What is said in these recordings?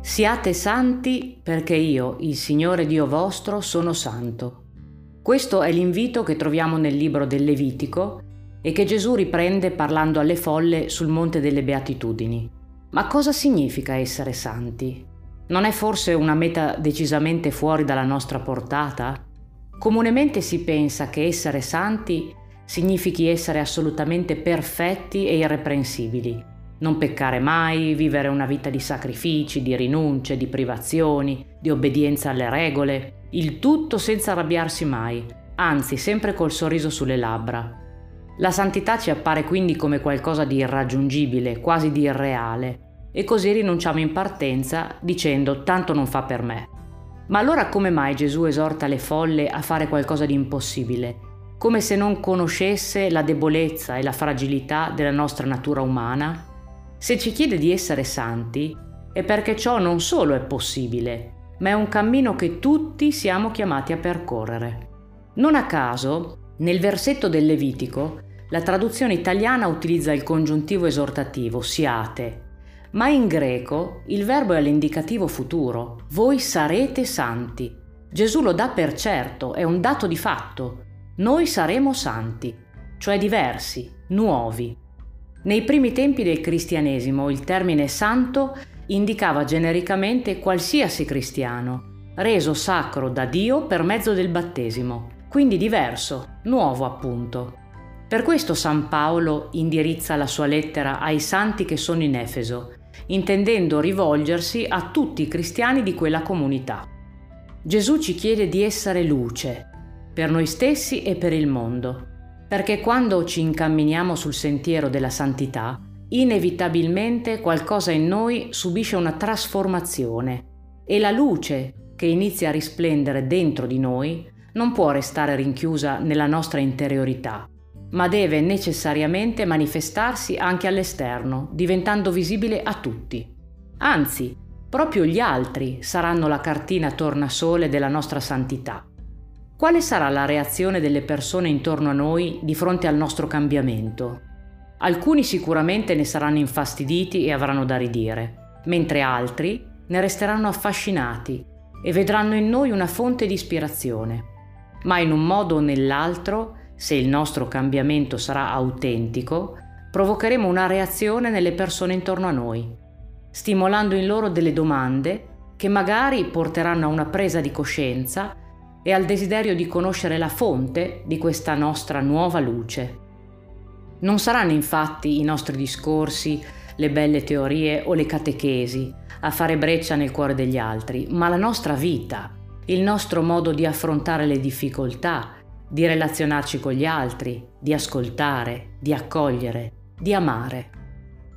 Siate santi perché io, il Signore Dio vostro, sono santo. Questo è l'invito che troviamo nel libro del Levitico e che Gesù riprende parlando alle folle sul Monte delle Beatitudini. Ma cosa significa essere santi? Non è forse una meta decisamente fuori dalla nostra portata? Comunemente si pensa che essere santi significhi essere assolutamente perfetti e irreprensibili, non peccare mai, vivere una vita di sacrifici, di rinunce, di privazioni, di obbedienza alle regole, il tutto senza arrabbiarsi mai, anzi sempre col sorriso sulle labbra. La santità ci appare quindi come qualcosa di irraggiungibile, quasi di irreale, e così rinunciamo in partenza dicendo tanto non fa per me. Ma allora come mai Gesù esorta le folle a fare qualcosa di impossibile? Come se non conoscesse la debolezza e la fragilità della nostra natura umana? Se ci chiede di essere santi è perché ciò non solo è possibile, ma è un cammino che tutti siamo chiamati a percorrere. Non a caso, nel versetto del Levitico, la traduzione italiana utilizza il congiuntivo esortativo siate, ma in greco il verbo è all'indicativo futuro, voi sarete santi. Gesù lo dà per certo, è un dato di fatto. Noi saremo santi, cioè diversi, nuovi. Nei primi tempi del cristianesimo il termine santo indicava genericamente qualsiasi cristiano, reso sacro da Dio per mezzo del battesimo, quindi diverso, nuovo appunto. Per questo San Paolo indirizza la sua lettera ai santi che sono in Efeso intendendo rivolgersi a tutti i cristiani di quella comunità. Gesù ci chiede di essere luce, per noi stessi e per il mondo, perché quando ci incamminiamo sul sentiero della santità, inevitabilmente qualcosa in noi subisce una trasformazione e la luce che inizia a risplendere dentro di noi non può restare rinchiusa nella nostra interiorità, ma deve necessariamente manifestarsi anche all'esterno, diventando visibile a tutti. Anzi, proprio gli altri saranno la cartina tornasole della nostra santità. Quale sarà la reazione delle persone intorno a noi di fronte al nostro cambiamento? Alcuni sicuramente ne saranno infastiditi e avranno da ridire, mentre altri ne resteranno affascinati e vedranno in noi una fonte di ispirazione. Ma in un modo o nell'altro se il nostro cambiamento sarà autentico, provocheremo una reazione nelle persone intorno a noi, stimolando in loro delle domande che magari porteranno a una presa di coscienza e al desiderio di conoscere la fonte di questa nostra nuova luce. Non saranno infatti i nostri discorsi, le belle teorie o le catechesi a fare breccia nel cuore degli altri, ma la nostra vita, il nostro modo di affrontare le difficoltà, di relazionarci con gli altri, di ascoltare, di accogliere, di amare.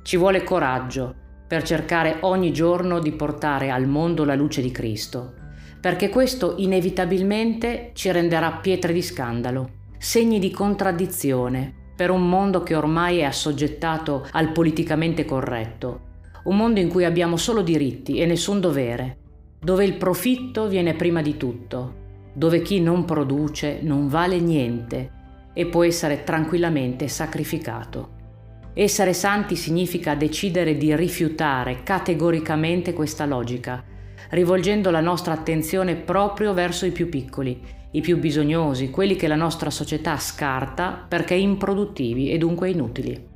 Ci vuole coraggio per cercare ogni giorno di portare al mondo la luce di Cristo, perché questo inevitabilmente ci renderà pietre di scandalo, segni di contraddizione per un mondo che ormai è assoggettato al politicamente corretto, un mondo in cui abbiamo solo diritti e nessun dovere, dove il profitto viene prima di tutto dove chi non produce non vale niente e può essere tranquillamente sacrificato. Essere santi significa decidere di rifiutare categoricamente questa logica, rivolgendo la nostra attenzione proprio verso i più piccoli, i più bisognosi, quelli che la nostra società scarta perché improduttivi e dunque inutili.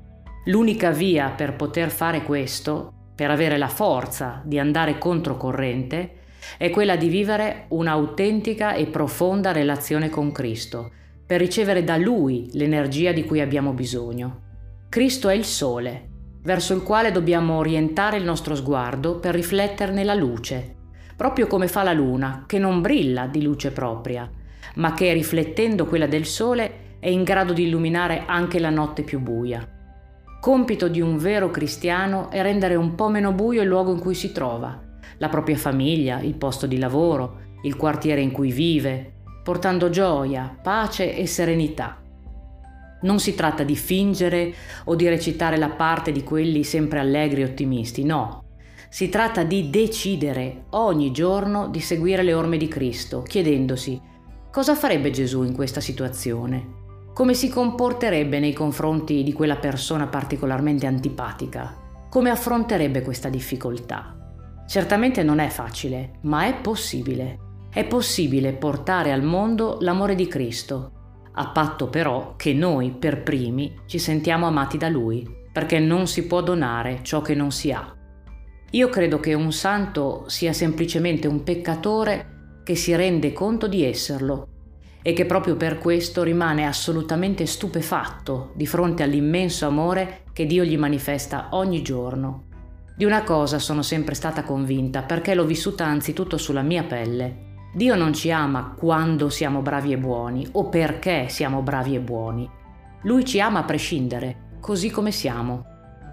L'unica via per poter fare questo, per avere la forza di andare controcorrente, è quella di vivere un'autentica e profonda relazione con Cristo, per ricevere da Lui l'energia di cui abbiamo bisogno. Cristo è il sole, verso il quale dobbiamo orientare il nostro sguardo per rifletterne la luce, proprio come fa la luna, che non brilla di luce propria, ma che riflettendo quella del sole è in grado di illuminare anche la notte più buia. Compito di un vero cristiano è rendere un po' meno buio il luogo in cui si trova, la propria famiglia, il posto di lavoro, il quartiere in cui vive, portando gioia, pace e serenità. Non si tratta di fingere o di recitare la parte di quelli sempre allegri e ottimisti, no. Si tratta di decidere ogni giorno di seguire le orme di Cristo, chiedendosi cosa farebbe Gesù in questa situazione, come si comporterebbe nei confronti di quella persona particolarmente antipatica, come affronterebbe questa difficoltà? Certamente non è facile, ma è possibile. È possibile portare al mondo l'amore di Cristo, a patto però che noi per primi ci sentiamo amati da Lui, perché non si può donare ciò che non si ha. Io credo che un santo sia semplicemente un peccatore che si rende conto di esserlo e che proprio per questo rimane assolutamente stupefatto di fronte all'immenso amore che Dio gli manifesta ogni giorno. Di una cosa sono sempre stata convinta perché l'ho vissuta anzitutto sulla mia pelle. Dio non ci ama quando siamo bravi e buoni o perché siamo bravi e buoni. Lui ci ama a prescindere, così come siamo.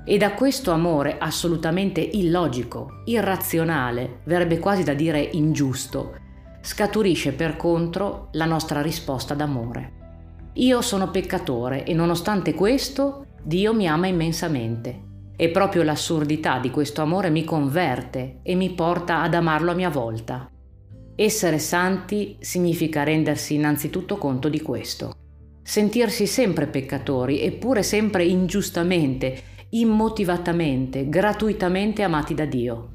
E da questo amore assolutamente illogico, irrazionale, verrebbe quasi da dire ingiusto, scaturisce per contro la nostra risposta d'amore. Io sono peccatore e nonostante questo Dio mi ama immensamente. E proprio l'assurdità di questo amore mi converte e mi porta ad amarlo a mia volta. Essere santi significa rendersi innanzitutto conto di questo. Sentirsi sempre peccatori, eppure sempre ingiustamente, immotivatamente, gratuitamente amati da Dio.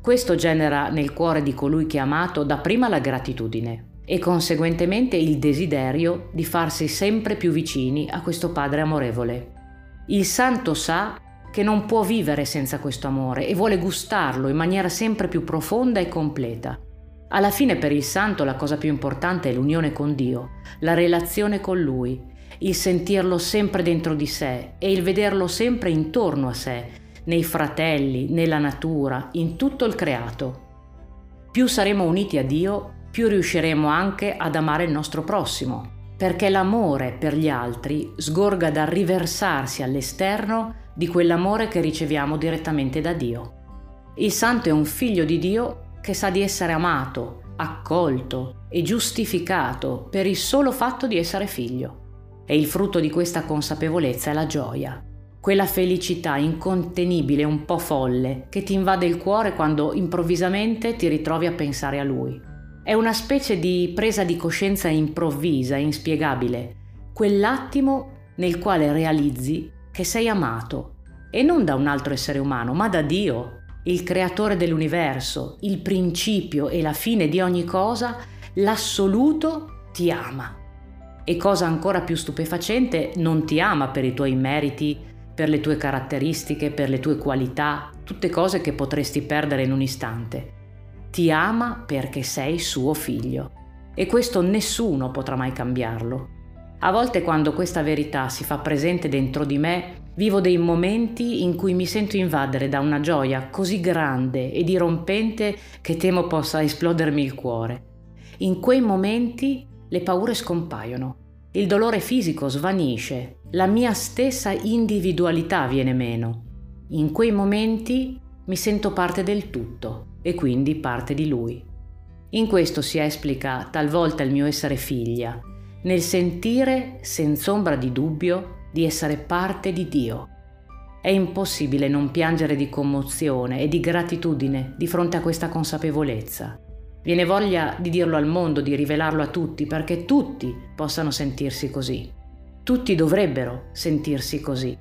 Questo genera nel cuore di colui che ha amato dapprima la gratitudine e conseguentemente il desiderio di farsi sempre più vicini a questo Padre amorevole. Il santo sa che non può vivere senza questo amore e vuole gustarlo in maniera sempre più profonda e completa. Alla fine per il santo la cosa più importante è l'unione con Dio, la relazione con Lui, il sentirlo sempre dentro di sé e il vederlo sempre intorno a sé, nei fratelli, nella natura, in tutto il creato. Più saremo uniti a Dio, più riusciremo anche ad amare il nostro prossimo, perché l'amore per gli altri sgorga dal riversarsi all'esterno di quell'amore che riceviamo direttamente da Dio. Il santo è un figlio di Dio che sa di essere amato, accolto e giustificato per il solo fatto di essere figlio. E il frutto di questa consapevolezza è la gioia, quella felicità incontenibile, un po' folle, che ti invade il cuore quando improvvisamente ti ritrovi a pensare a lui. È una specie di presa di coscienza improvvisa, inspiegabile, quell'attimo nel quale realizzi che sei amato, e non da un altro essere umano, ma da Dio, il creatore dell'universo, il principio e la fine di ogni cosa, l'assoluto ti ama. E cosa ancora più stupefacente, non ti ama per i tuoi meriti, per le tue caratteristiche, per le tue qualità, tutte cose che potresti perdere in un istante. Ti ama perché sei suo figlio e questo nessuno potrà mai cambiarlo. A volte quando questa verità si fa presente dentro di me, vivo dei momenti in cui mi sento invadere da una gioia così grande e dirompente che temo possa esplodermi il cuore. In quei momenti le paure scompaiono il dolore fisico svanisce, la mia stessa individualità viene meno. In quei momenti mi sento parte del tutto e quindi parte di lui. In questo si esplica talvolta il mio essere figlia, nel sentire, senza ombra di dubbio, di essere parte di Dio. È impossibile non piangere di commozione e di gratitudine di fronte a questa consapevolezza. Viene voglia di dirlo al mondo, di rivelarlo a tutti, perché tutti possano sentirsi così. Tutti dovrebbero sentirsi così.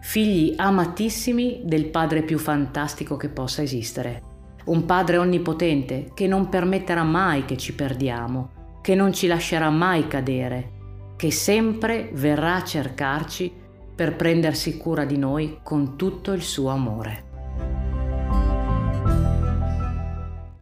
Figli amatissimi del Padre più fantastico che possa esistere. Un Padre onnipotente che non permetterà mai che ci perdiamo, che non ci lascerà mai cadere, che sempre verrà a cercarci per prendersi cura di noi con tutto il suo amore.